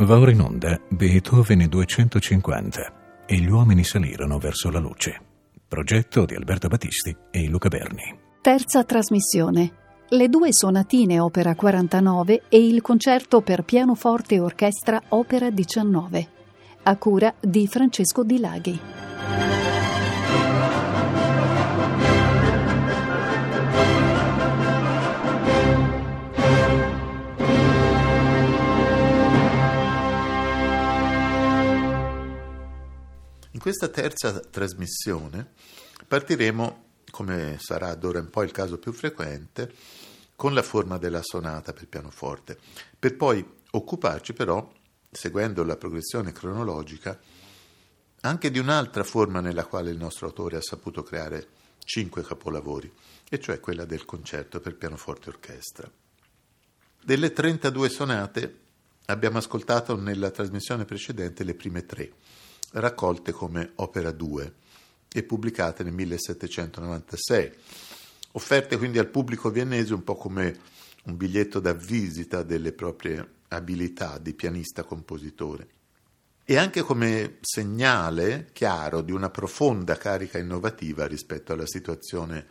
Va ora in onda Beethoven 250 e gli uomini salirono verso la luce. Progetto di Alberto Battisti e Luca Berni. Terza trasmissione. Le due sonatine opera 49 e il concerto per pianoforte e orchestra opera 19. A cura di Francesco Di Laghi. In questa terza trasmissione partiremo, come sarà d'ora in poi il caso più frequente, con la forma della sonata per pianoforte, per poi occuparci però, seguendo la progressione cronologica, anche di un'altra forma nella quale il nostro autore ha saputo creare cinque capolavori, e cioè quella del concerto per pianoforte e orchestra. Delle 32 sonate abbiamo ascoltato nella trasmissione precedente le prime tre raccolte come opera 2 e pubblicate nel 1796, offerte quindi al pubblico viennese un po' come un biglietto da visita delle proprie abilità di pianista-compositore e anche come segnale chiaro di una profonda carica innovativa rispetto alla situazione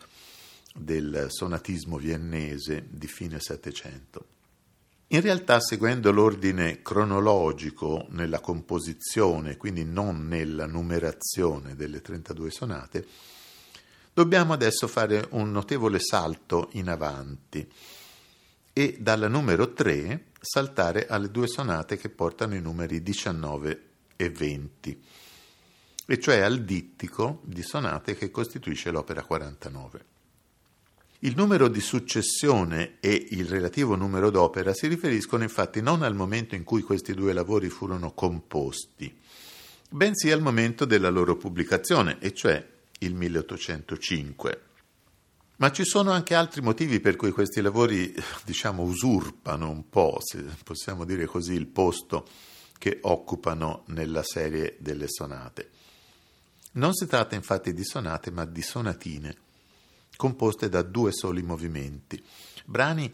del sonatismo viennese di fine Settecento. In realtà, seguendo l'ordine cronologico nella composizione, quindi non nella numerazione delle 32 sonate, dobbiamo adesso fare un notevole salto in avanti e dal numero 3 saltare alle due sonate che portano i numeri 19 e 20, e cioè al dittico di sonate che costituisce l'opera 49. Il numero di successione e il relativo numero d'opera si riferiscono infatti non al momento in cui questi due lavori furono composti, bensì al momento della loro pubblicazione, e cioè il 1805. Ma ci sono anche altri motivi per cui questi lavori, diciamo, usurpano un po', se possiamo dire così, il posto che occupano nella serie delle sonate. Non si tratta infatti di sonate, ma di sonatine composte da due soli movimenti, brani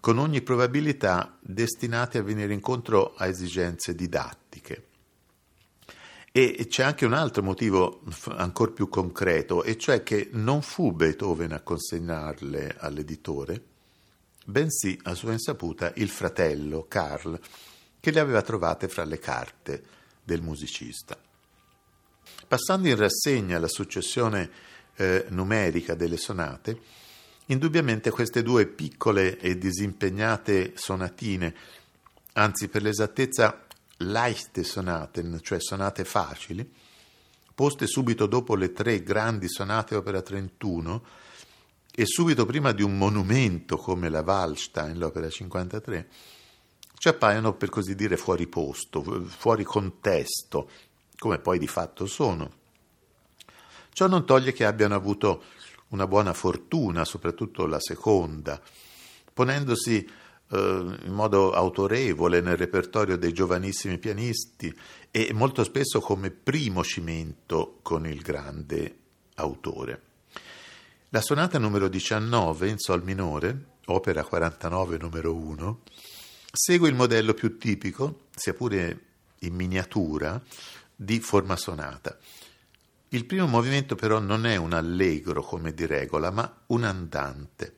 con ogni probabilità destinati a venire incontro a esigenze didattiche. E c'è anche un altro motivo ancora più concreto, e cioè che non fu Beethoven a consegnarle all'editore, bensì a sua insaputa il fratello Carl, che le aveva trovate fra le carte del musicista. Passando in rassegna la successione eh, numerica delle sonate, indubbiamente queste due piccole e disimpegnate sonatine, anzi per l'esattezza leichte sonaten, cioè sonate facili, poste subito dopo le tre grandi sonate opera 31 e subito prima di un monumento come la Wallstein, l'opera 53, ci appaiono per così dire fuori posto, fuori contesto, come poi di fatto sono. Ciò non toglie che abbiano avuto una buona fortuna, soprattutto la seconda, ponendosi eh, in modo autorevole nel repertorio dei giovanissimi pianisti e molto spesso come primo cimento con il grande autore. La sonata numero 19 in Sol minore, opera 49 numero 1, segue il modello più tipico, sia pure in miniatura, di forma sonata. Il primo movimento però non è un allegro come di regola, ma un andante.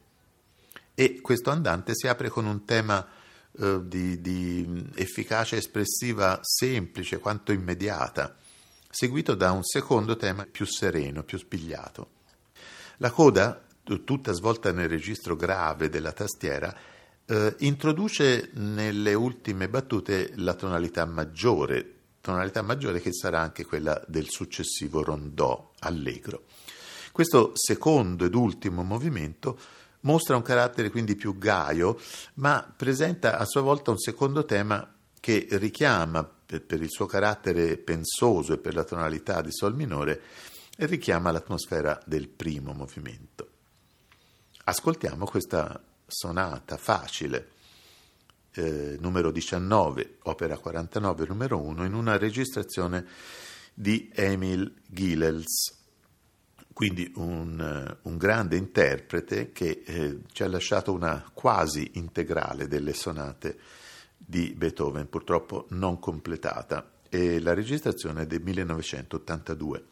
E questo andante si apre con un tema eh, di, di efficacia espressiva semplice quanto immediata, seguito da un secondo tema più sereno, più spigliato. La coda, tutta svolta nel registro grave della tastiera, eh, introduce nelle ultime battute la tonalità maggiore tonalità maggiore che sarà anche quella del successivo rondò allegro. Questo secondo ed ultimo movimento mostra un carattere quindi più gaio, ma presenta a sua volta un secondo tema che richiama, per il suo carattere pensoso e per la tonalità di Sol minore, richiama l'atmosfera del primo movimento. Ascoltiamo questa sonata facile eh, numero 19, opera 49, numero 1, in una registrazione di Emil Gilels, quindi un, eh, un grande interprete che eh, ci ha lasciato una quasi integrale delle sonate di Beethoven, purtroppo non completata, e la registrazione è del 1982.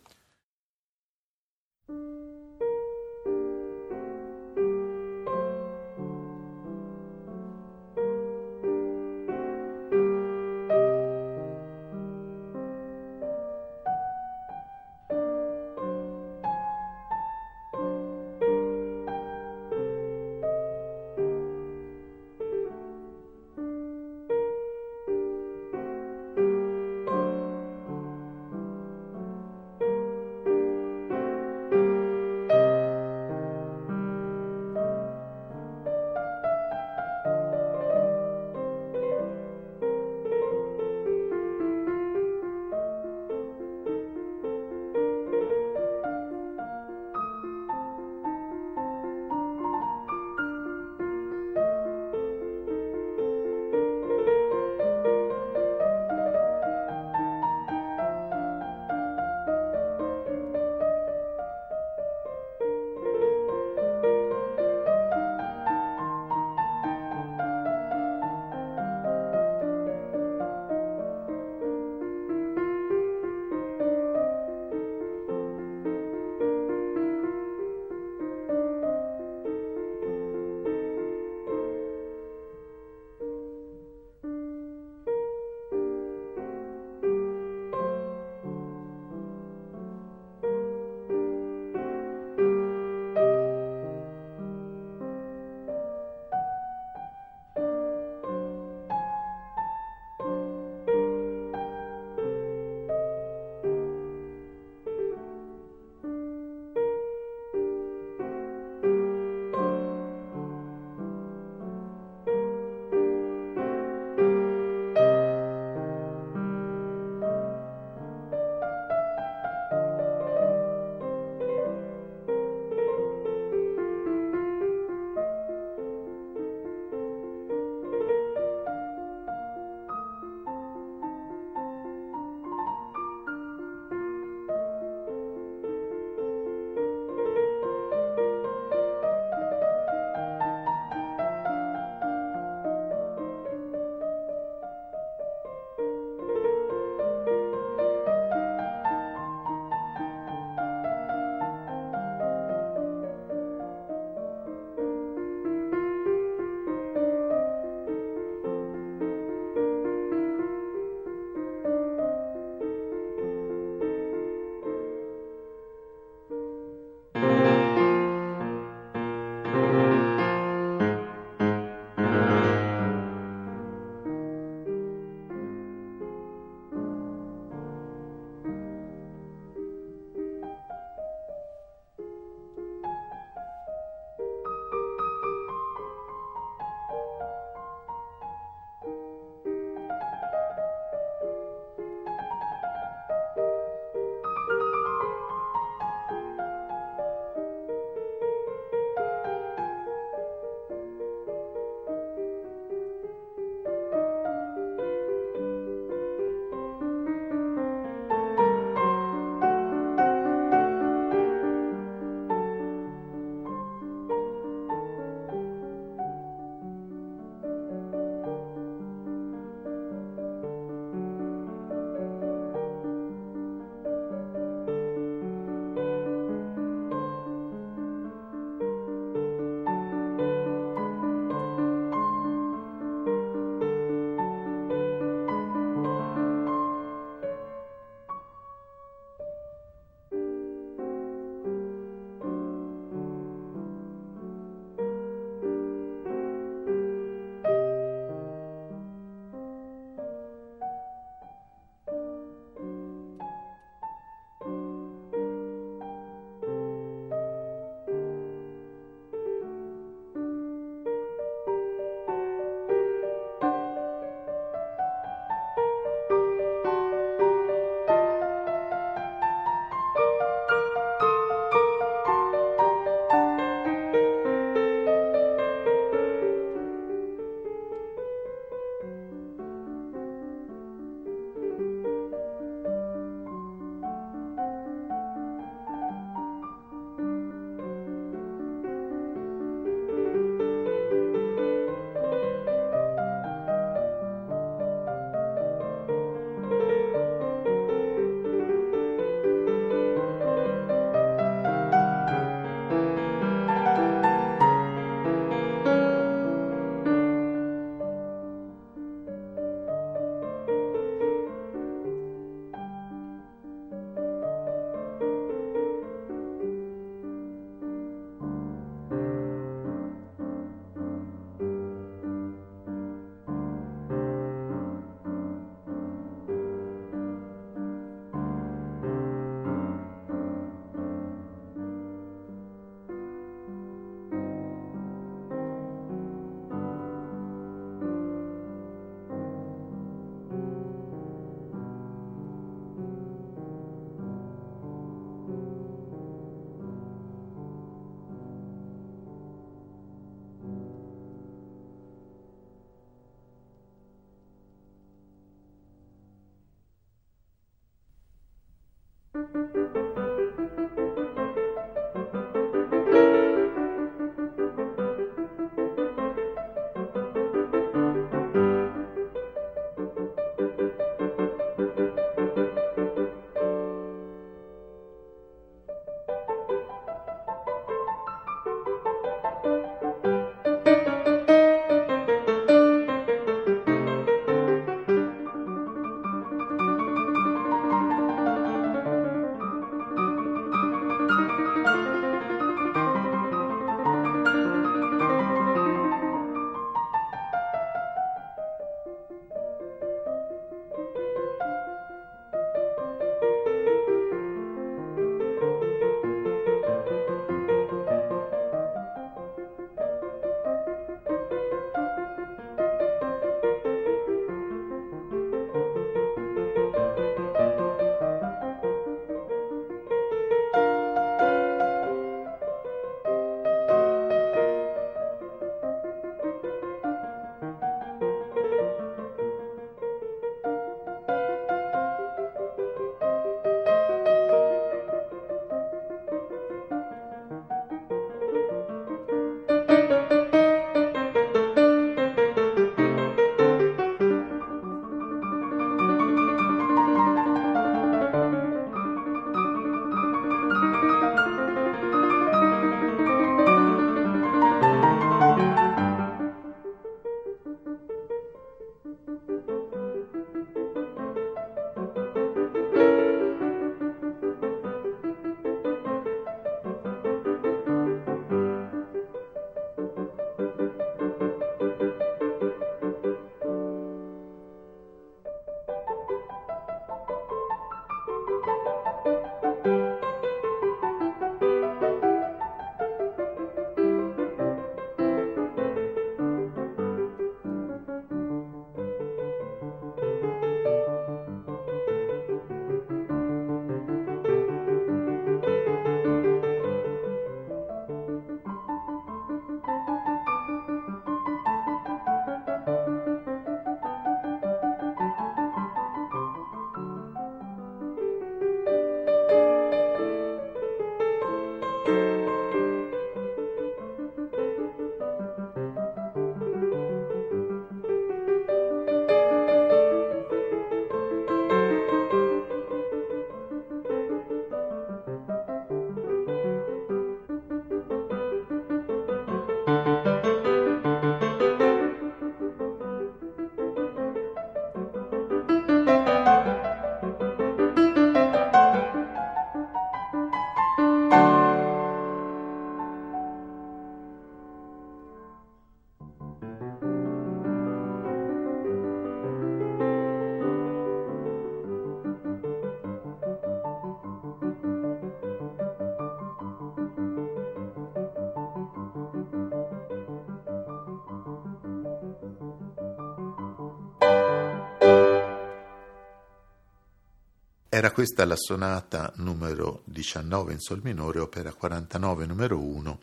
Era questa la sonata numero 19 in sol minore, opera 49 numero 1,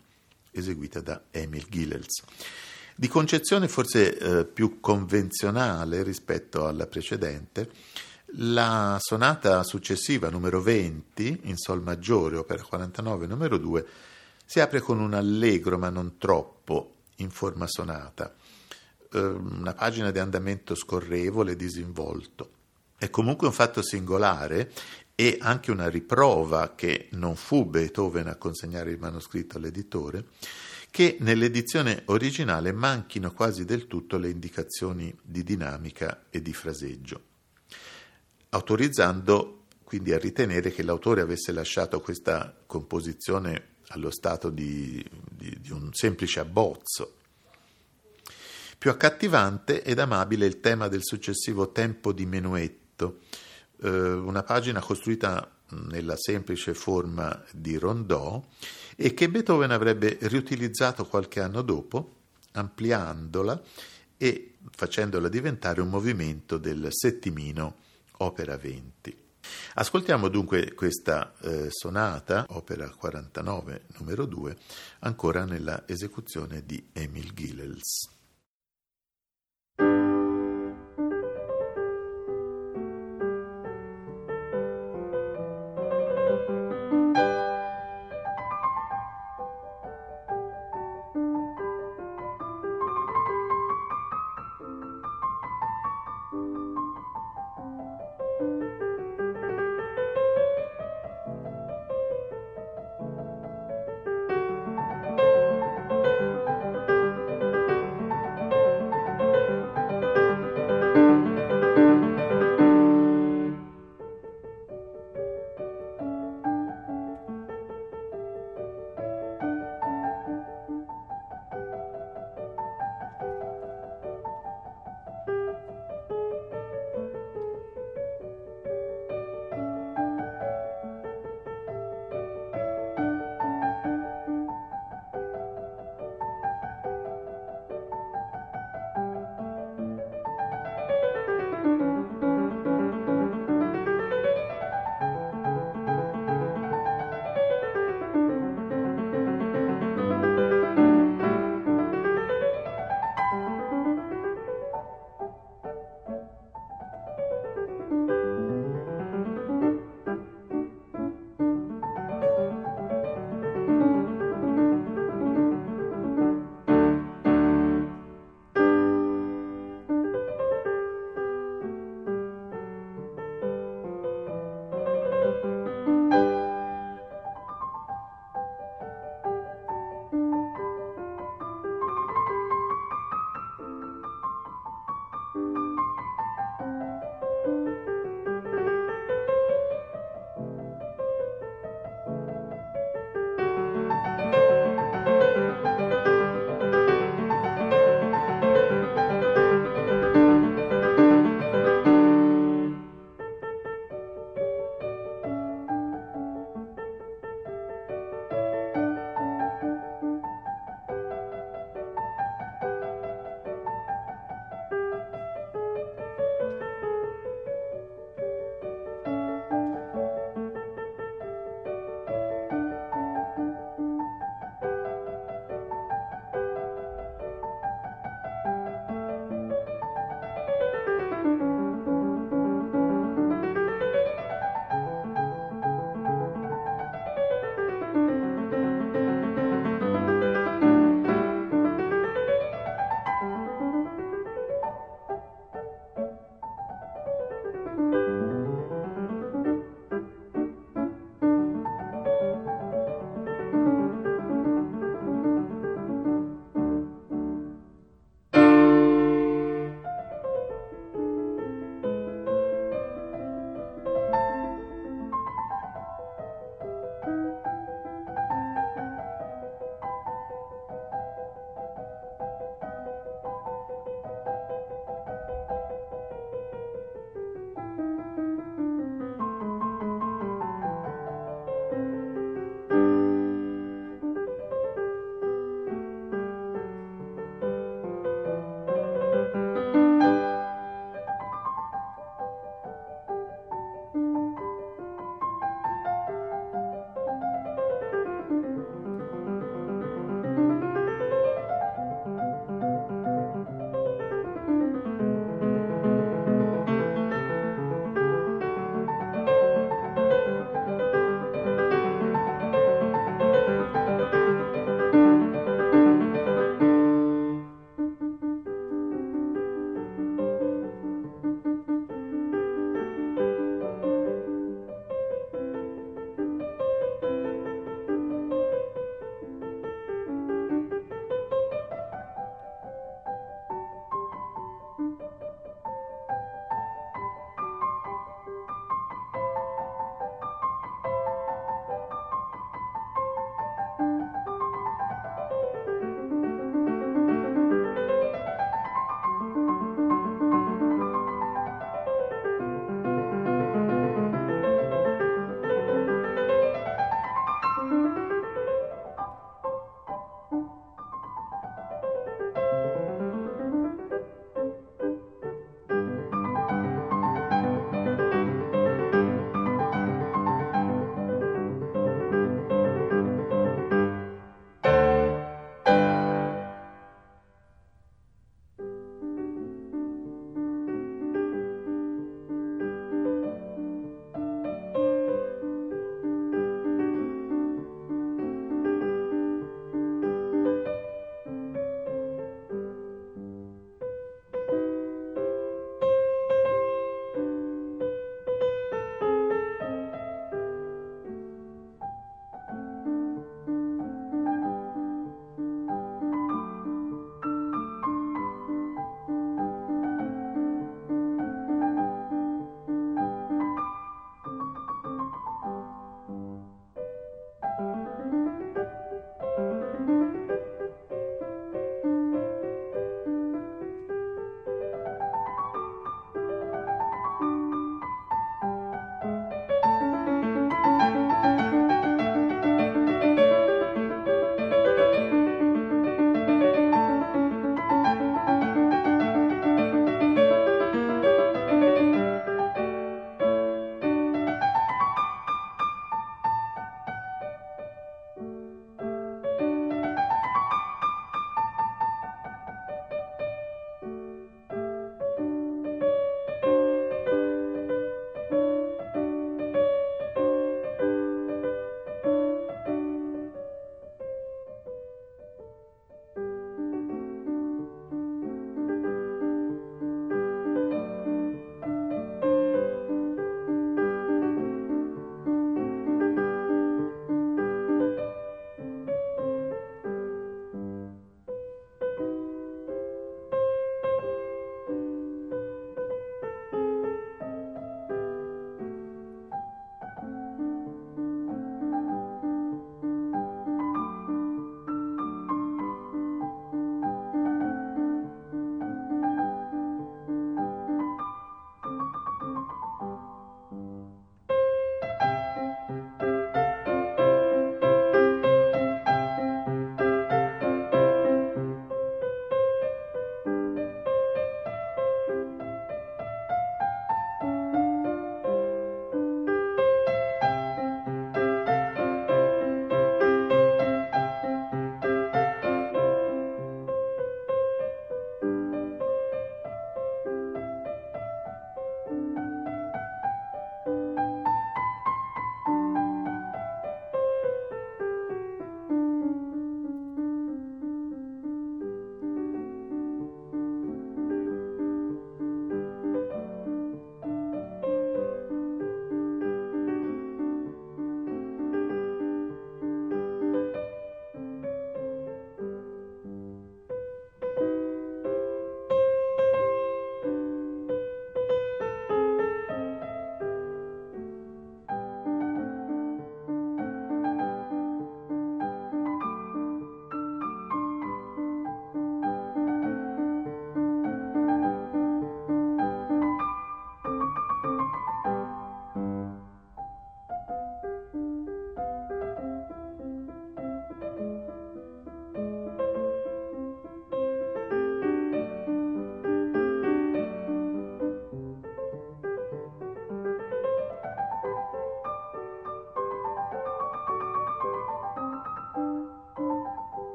eseguita da Emil Gillels. Di concezione forse eh, più convenzionale rispetto alla precedente, la sonata successiva numero 20 in sol maggiore, opera 49 numero 2, si apre con un allegro ma non troppo in forma sonata, eh, una pagina di andamento scorrevole, disinvolto. È comunque un fatto singolare e anche una riprova che non fu Beethoven a consegnare il manoscritto all'editore, che nell'edizione originale manchino quasi del tutto le indicazioni di dinamica e di fraseggio, autorizzando quindi a ritenere che l'autore avesse lasciato questa composizione allo stato di, di, di un semplice abbozzo. Più accattivante ed amabile il tema del successivo tempo di menuetto scritto, eh, una pagina costruita nella semplice forma di rondò e che Beethoven avrebbe riutilizzato qualche anno dopo, ampliandola e facendola diventare un movimento del settimino opera 20. Ascoltiamo dunque questa eh, sonata, opera 49, numero 2, ancora nella esecuzione di Emil Gillels.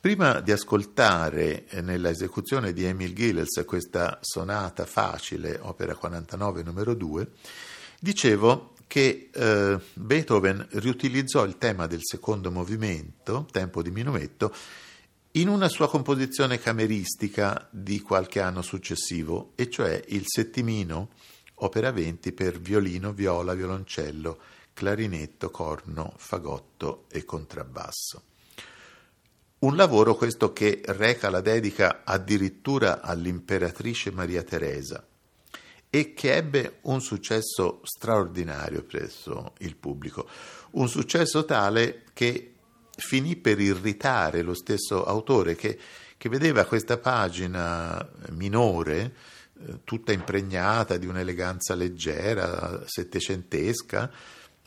Prima di ascoltare eh, nella esecuzione di Emil Gilels questa sonata facile, opera 49 numero 2, dicevo che eh, Beethoven riutilizzò il tema del secondo movimento, tempo di minuetto, in una sua composizione cameristica di qualche anno successivo, e cioè il settimino, opera 20 per violino, viola, violoncello, clarinetto, corno, fagotto e contrabbasso. Un lavoro questo che reca la dedica addirittura all'imperatrice Maria Teresa e che ebbe un successo straordinario presso il pubblico, un successo tale che finì per irritare lo stesso autore che, che vedeva questa pagina minore eh, tutta impregnata di un'eleganza leggera, settecentesca,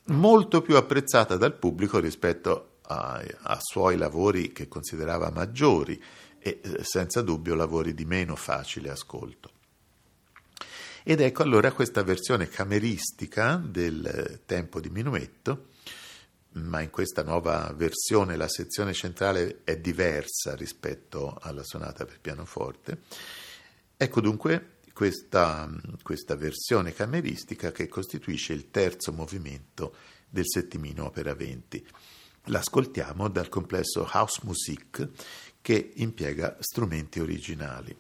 molto più apprezzata dal pubblico rispetto a, a suoi lavori che considerava maggiori e eh, senza dubbio lavori di meno facile ascolto. Ed ecco allora questa versione cameristica del eh, tempo di minuetto, ma in questa nuova versione la sezione centrale è diversa rispetto alla sonata per pianoforte. Ecco dunque questa, questa versione cameristica che costituisce il terzo movimento del settimino opera 20. L'ascoltiamo dal complesso House Music che impiega strumenti originali.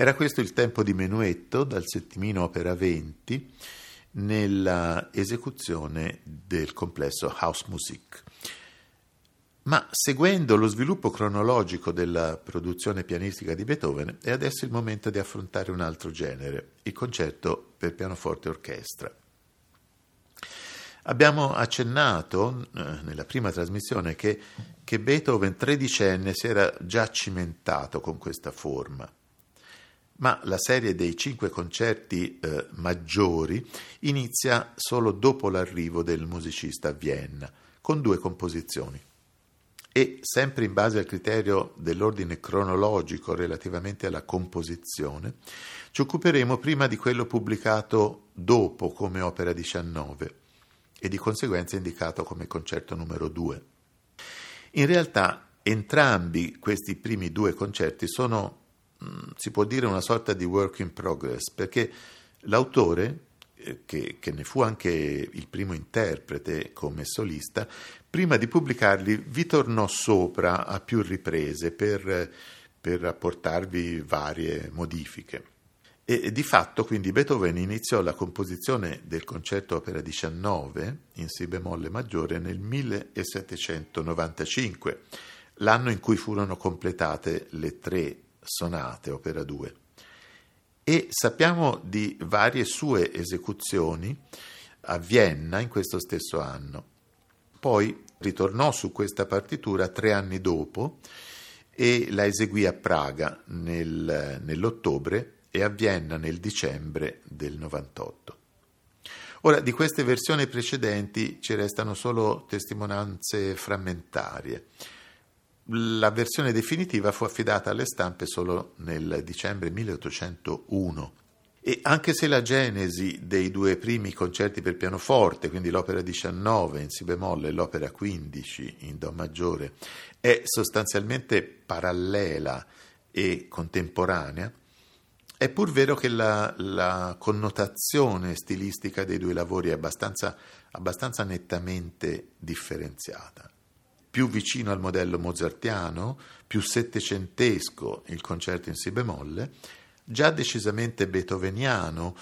Era questo il tempo di menuetto dal settimino opera 20 nella esecuzione del complesso House Music. Ma seguendo lo sviluppo cronologico della produzione pianistica di Beethoven, è adesso il momento di affrontare un altro genere, il concerto per pianoforte e orchestra. Abbiamo accennato eh, nella prima trasmissione che, che Beethoven tredicenne si era già cimentato con questa forma ma la serie dei cinque concerti eh, maggiori inizia solo dopo l'arrivo del musicista a Vienna, con due composizioni. E sempre in base al criterio dell'ordine cronologico relativamente alla composizione, ci occuperemo prima di quello pubblicato dopo come opera 19 e di conseguenza indicato come concerto numero 2. In realtà entrambi questi primi due concerti sono si può dire una sorta di work in progress, perché l'autore, eh, che, che, ne fu anche il primo interprete come solista, prima di pubblicarli vi tornò sopra a più riprese per, per apportarvi varie modifiche. E di fatto quindi Beethoven iniziò la composizione del concerto opera 19 in Si bemolle maggiore nel 1795, l'anno in cui furono completate le tre sonate, opera 2. E sappiamo di varie sue esecuzioni a Vienna in questo stesso anno. Poi ritornò su questa partitura tre anni dopo e la eseguì a Praga nel, nell'ottobre e a Vienna nel dicembre del 98. Ora, di queste versioni precedenti ci restano solo testimonianze frammentarie. La versione definitiva fu affidata alle stampe solo nel dicembre 1801 e anche se la genesi dei due primi concerti per pianoforte, quindi l'opera 19 in Si bemolle e l'opera 15 in Do maggiore, è sostanzialmente parallela e contemporanea, è pur vero che la, la connotazione stilistica dei due lavori è abbastanza, abbastanza nettamente differenziata più vicino al modello mozartiano, più settecentesco il concerto in si bemolle, già decisamente beethoveniano,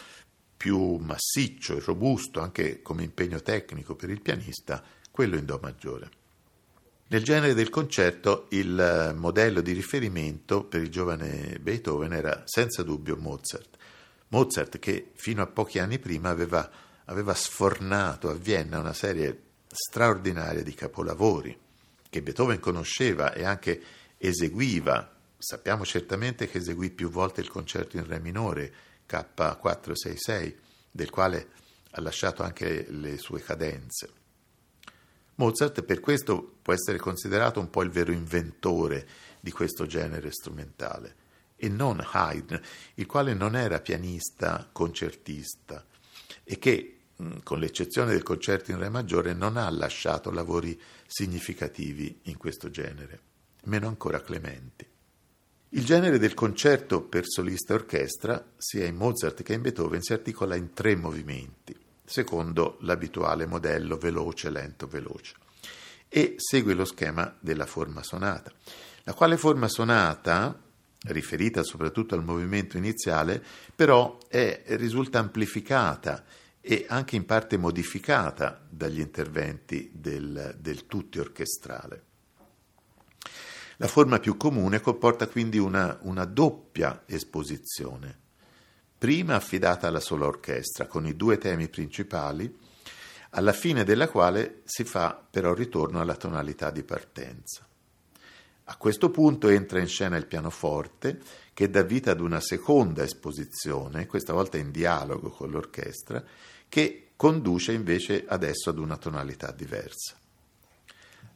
più massiccio e robusto anche come impegno tecnico per il pianista, quello in Do maggiore. Nel genere del concerto il modello di riferimento per il giovane Beethoven era senza dubbio Mozart. Mozart che fino a pochi anni prima aveva, aveva sfornato a Vienna una serie straordinaria di capolavori che Beethoven conosceva e anche eseguiva. Sappiamo certamente che eseguì più volte il concerto in Re minore, K466, del quale ha lasciato anche le sue cadenze. Mozart per questo può essere considerato un po' il vero inventore di questo genere strumentale e non Haydn, il quale non era pianista, concertista e che con l'eccezione del concerto in Re maggiore, non ha lasciato lavori significativi in questo genere, meno ancora Clementi. Il genere del concerto per solista e orchestra, sia in Mozart che in Beethoven, si articola in tre movimenti, secondo l'abituale modello veloce, lento, veloce, e segue lo schema della forma sonata, la quale forma sonata, riferita soprattutto al movimento iniziale, però è, risulta amplificata e anche in parte modificata dagli interventi del, del tutti orchestrale. La forma più comune comporta quindi una, una doppia esposizione, prima affidata alla sola orchestra con i due temi principali, alla fine della quale si fa però ritorno alla tonalità di partenza. A questo punto entra in scena il pianoforte che dà vita ad una seconda esposizione, questa volta in dialogo con l'orchestra, che conduce invece adesso ad una tonalità diversa.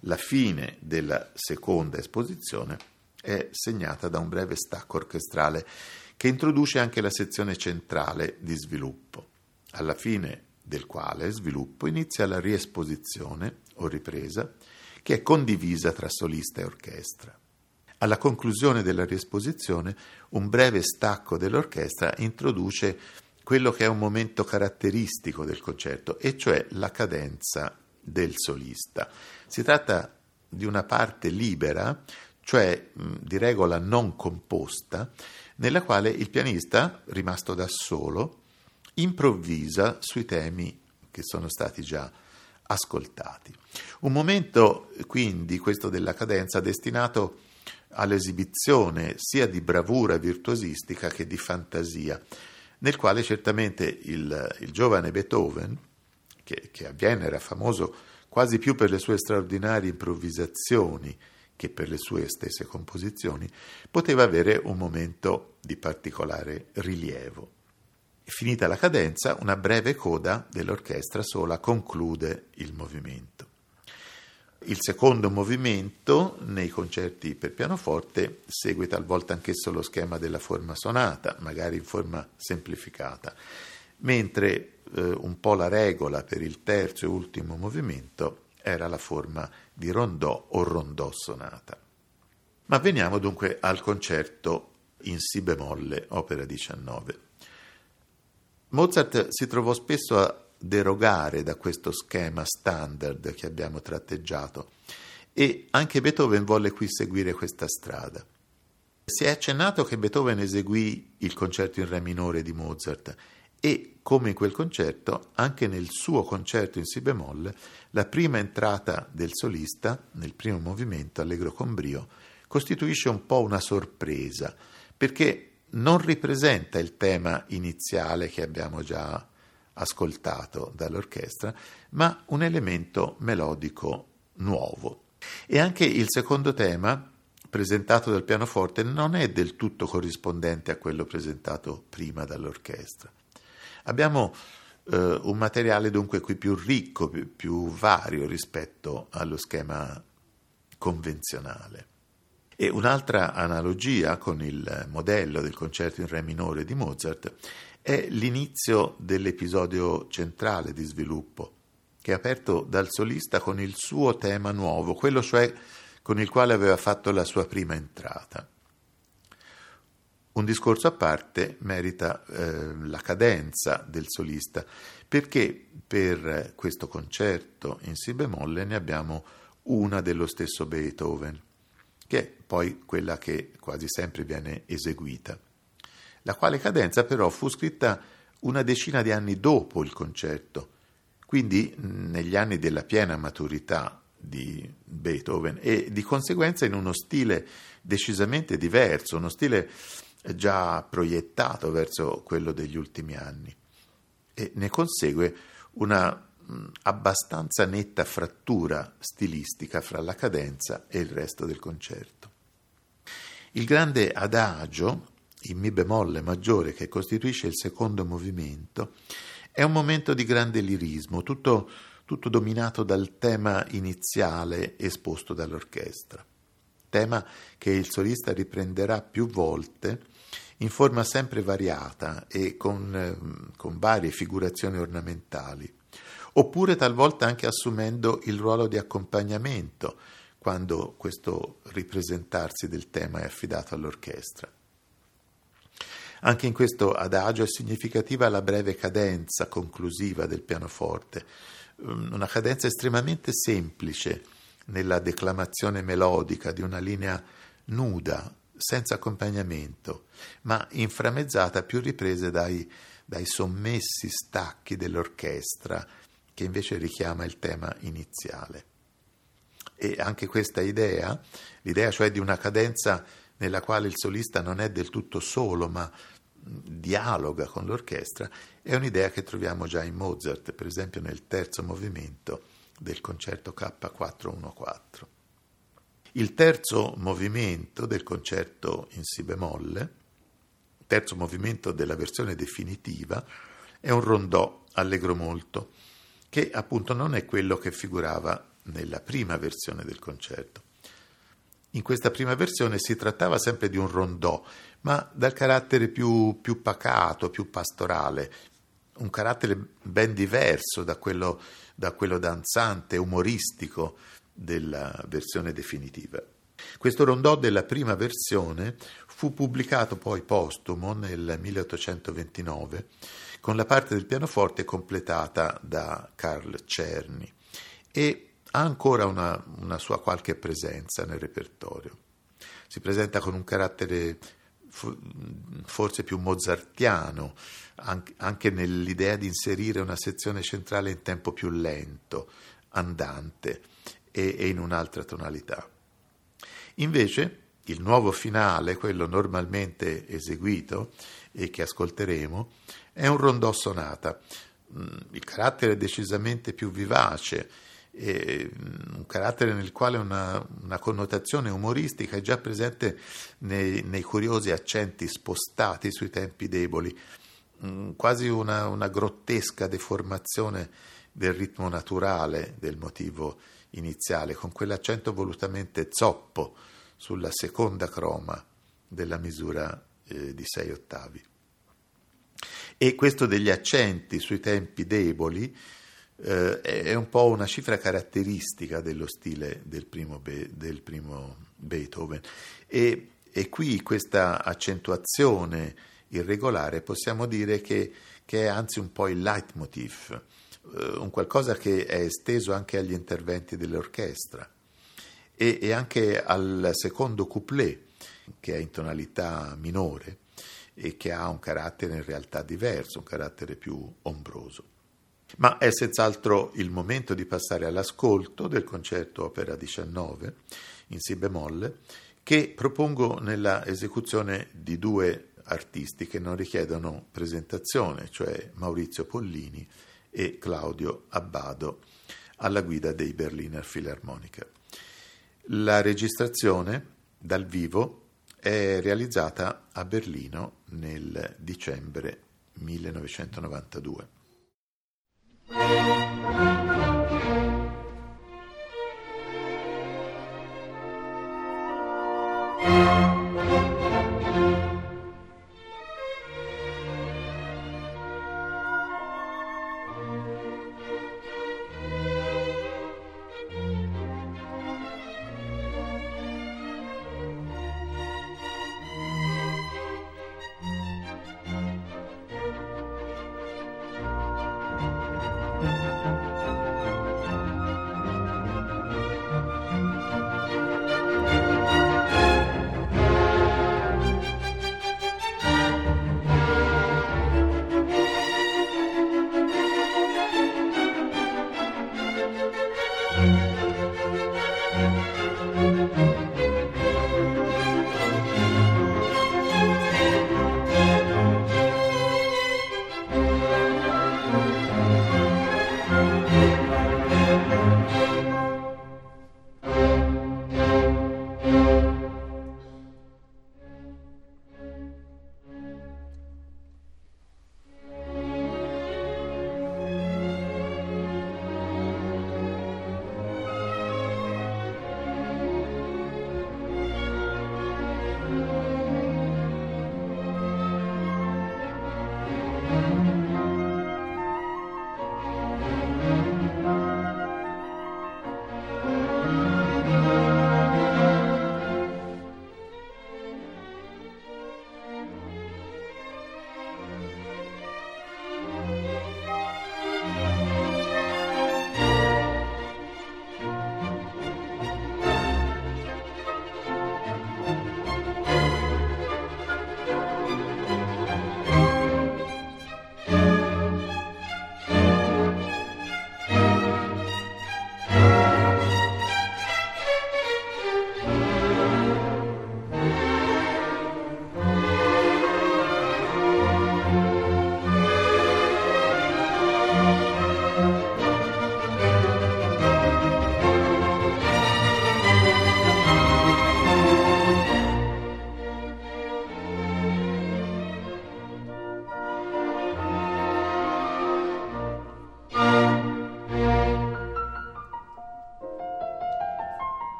La fine della seconda esposizione è segnata da un breve stacco orchestrale che introduce anche la sezione centrale di sviluppo, alla fine del quale sviluppo inizia la riesposizione o ripresa che è condivisa tra solista e orchestra. Alla conclusione della riesposizione, un breve stacco dell'orchestra introduce quello che è un momento caratteristico del concerto, e cioè la cadenza del solista. Si tratta di una parte libera, cioè di regola non composta, nella quale il pianista, rimasto da solo, improvvisa sui temi che sono stati già ascoltati. Un momento quindi, questo della cadenza, destinato all'esibizione sia di bravura virtuosistica che di fantasia, nel quale certamente il, il giovane Beethoven, che, che a Vienna era famoso quasi più per le sue straordinarie improvvisazioni che per le sue stesse composizioni, poteva avere un momento di particolare rilievo. Finita la cadenza, una breve coda dell'orchestra sola conclude il movimento. Il secondo movimento, nei concerti per pianoforte, segue talvolta anch'esso lo schema della forma sonata, magari in forma semplificata, mentre eh, un po' la regola per il terzo e ultimo movimento era la forma di rondò o rondò sonata. Ma veniamo dunque al concerto in Si bemolle, opera 19. Mozart si trovò spesso a derogare da questo schema standard che abbiamo tratteggiato e anche Beethoven volle qui seguire questa strada. Si è accennato che Beethoven eseguì il concerto in Re minore di Mozart e, come in quel concerto, anche nel suo concerto in Si bemolle, la prima entrata del solista, nel primo movimento, allegro con brio, costituisce un po' una sorpresa, perché non ripresenta il tema iniziale che abbiamo già ascoltato dall'orchestra, ma un elemento melodico nuovo. E anche il secondo tema, presentato dal pianoforte, non è del tutto corrispondente a quello presentato prima dall'orchestra. Abbiamo eh, un materiale dunque qui più ricco, più, più vario rispetto allo schema convenzionale. E un'altra analogia con il modello del concerto in Re minore di Mozart è l'inizio dell'episodio centrale di sviluppo, che è aperto dal solista con il suo tema nuovo, quello cioè con il quale aveva fatto la sua prima entrata. Un discorso a parte merita eh, la cadenza del solista, perché per questo concerto in Si bemolle ne abbiamo una dello stesso Beethoven, che è poi quella che quasi sempre viene eseguita la quale cadenza però fu scritta una decina di anni dopo il concerto, quindi negli anni della piena maturità di Beethoven e di conseguenza in uno stile decisamente diverso, uno stile già proiettato verso quello degli ultimi anni. E ne consegue una abbastanza netta frattura stilistica fra la cadenza e il resto del concerto. Il grande adagio in Mi bemolle maggiore che costituisce il secondo movimento, è un momento di grande lirismo, tutto, tutto dominato dal tema iniziale esposto dall'orchestra. Tema che il solista riprenderà più volte in forma sempre variata e con, eh, con varie figurazioni ornamentali, oppure talvolta anche assumendo il ruolo di accompagnamento quando questo ripresentarsi del tema è affidato all'orchestra. Anche in questo adagio è significativa la breve cadenza conclusiva del pianoforte, mm, una cadenza estremamente semplice nella declamazione melodica di una linea nuda, senza accompagnamento, ma inframmezzata più riprese dai, dai sommessi stacchi dell'orchestra, che invece richiama il tema iniziale. E anche questa idea, l'idea cioè di una cadenza nella quale il solista non è del tutto solo, ma dialoga con l'orchestra, è un'idea che troviamo già in Mozart, per esempio nel terzo movimento del concerto K414. Il terzo movimento del concerto in Si bemolle, terzo movimento della versione definitiva, è un rondò allegro molto, che appunto non è quello che figurava nella prima versione del concerto. In questa prima versione si trattava sempre di un rondò, ma dal carattere più, più pacato, più pastorale, un carattere ben diverso da quello, da quello danzante, umoristico della versione definitiva. Questo rondò della prima versione fu pubblicato poi postumo nel 1829 con la parte del pianoforte completata da Carl Czerny e ha ancora una, una sua qualche presenza nel repertorio. Si presenta con un carattere forse più mozartiano, anche nell'idea di inserire una sezione centrale in tempo più lento, andante e, in un'altra tonalità. Invece il nuovo finale, quello normalmente eseguito e che ascolteremo, è un rondò sonata. Mm, il carattere è decisamente più vivace, un carattere nel quale una, una, connotazione umoristica è già presente nei, nei, curiosi accenti spostati sui tempi deboli, mm, quasi una, una grottesca deformazione del ritmo naturale del motivo iniziale, con quell'accento volutamente zoppo sulla seconda croma della misura eh, di sei ottavi. E questo degli accenti sui tempi deboli eh, è un po' una cifra caratteristica dello stile del primo, Be- del primo Beethoven. E, e, qui questa accentuazione irregolare possiamo dire che, che è anzi un po' il leitmotiv eh, un qualcosa che è esteso anche agli interventi dell'orchestra e, e anche al secondo couplet, che è in tonalità minore e che ha un carattere in realtà diverso, un carattere più ombroso. Ma è senz'altro il momento di passare all'ascolto del concerto opera 19 in Si bemolle, che propongo nella esecuzione di due artisti che non richiedono presentazione, cioè Maurizio Pollini e Claudio Abbado alla guida dei Berliner Philharmoniker. La registrazione dal vivo è realizzata a Berlino nel dicembre 1992. Thank you.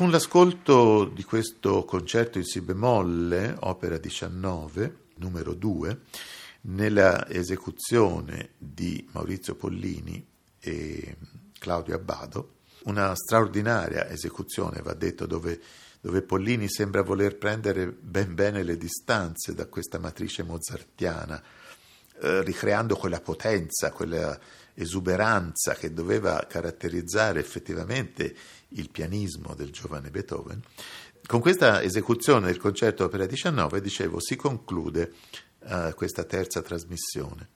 Con l'ascolto di questo concerto in Si bemolle, opera 19, numero 2, nella esecuzione di Maurizio Pollini e Claudio Abbado, una straordinaria esecuzione, va detto, dove, dove Pollini sembra voler prendere ben bene le distanze da questa matrice mozartiana, eh, ricreando quella potenza, quella esuberanza che doveva caratterizzare effettivamente il pianismo del giovane Beethoven. Con questa esecuzione del concerto opera 19, dicevo, si conclude uh, questa terza trasmissione.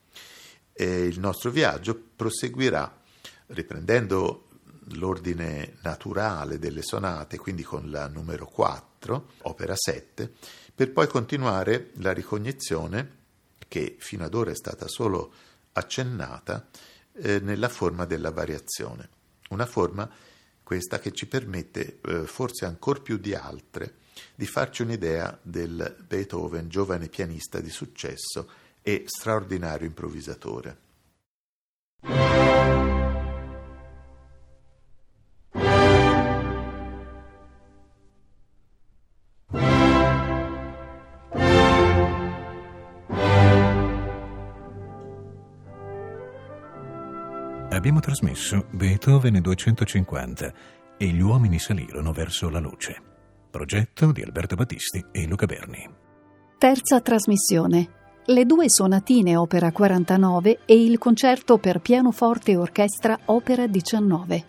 E il nostro viaggio proseguirà riprendendo l'ordine naturale delle sonate, quindi con la numero 4, opera 7, per poi continuare la ricognizione che fino ad ora è stata solo accennata eh, nella forma della variazione. Una forma questa che ci permette, eh, forse ancora più di altre, di farci un'idea del Beethoven giovane pianista di successo e straordinario improvvisatore. Trasmesso Beethoven 250 e gli uomini salirono verso la luce. Progetto di Alberto Battisti e Luca Berni. Terza trasmissione. Le due sonatine opera 49 e il concerto per pianoforte e orchestra opera 19.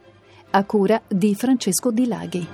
A cura di Francesco Di Laghi.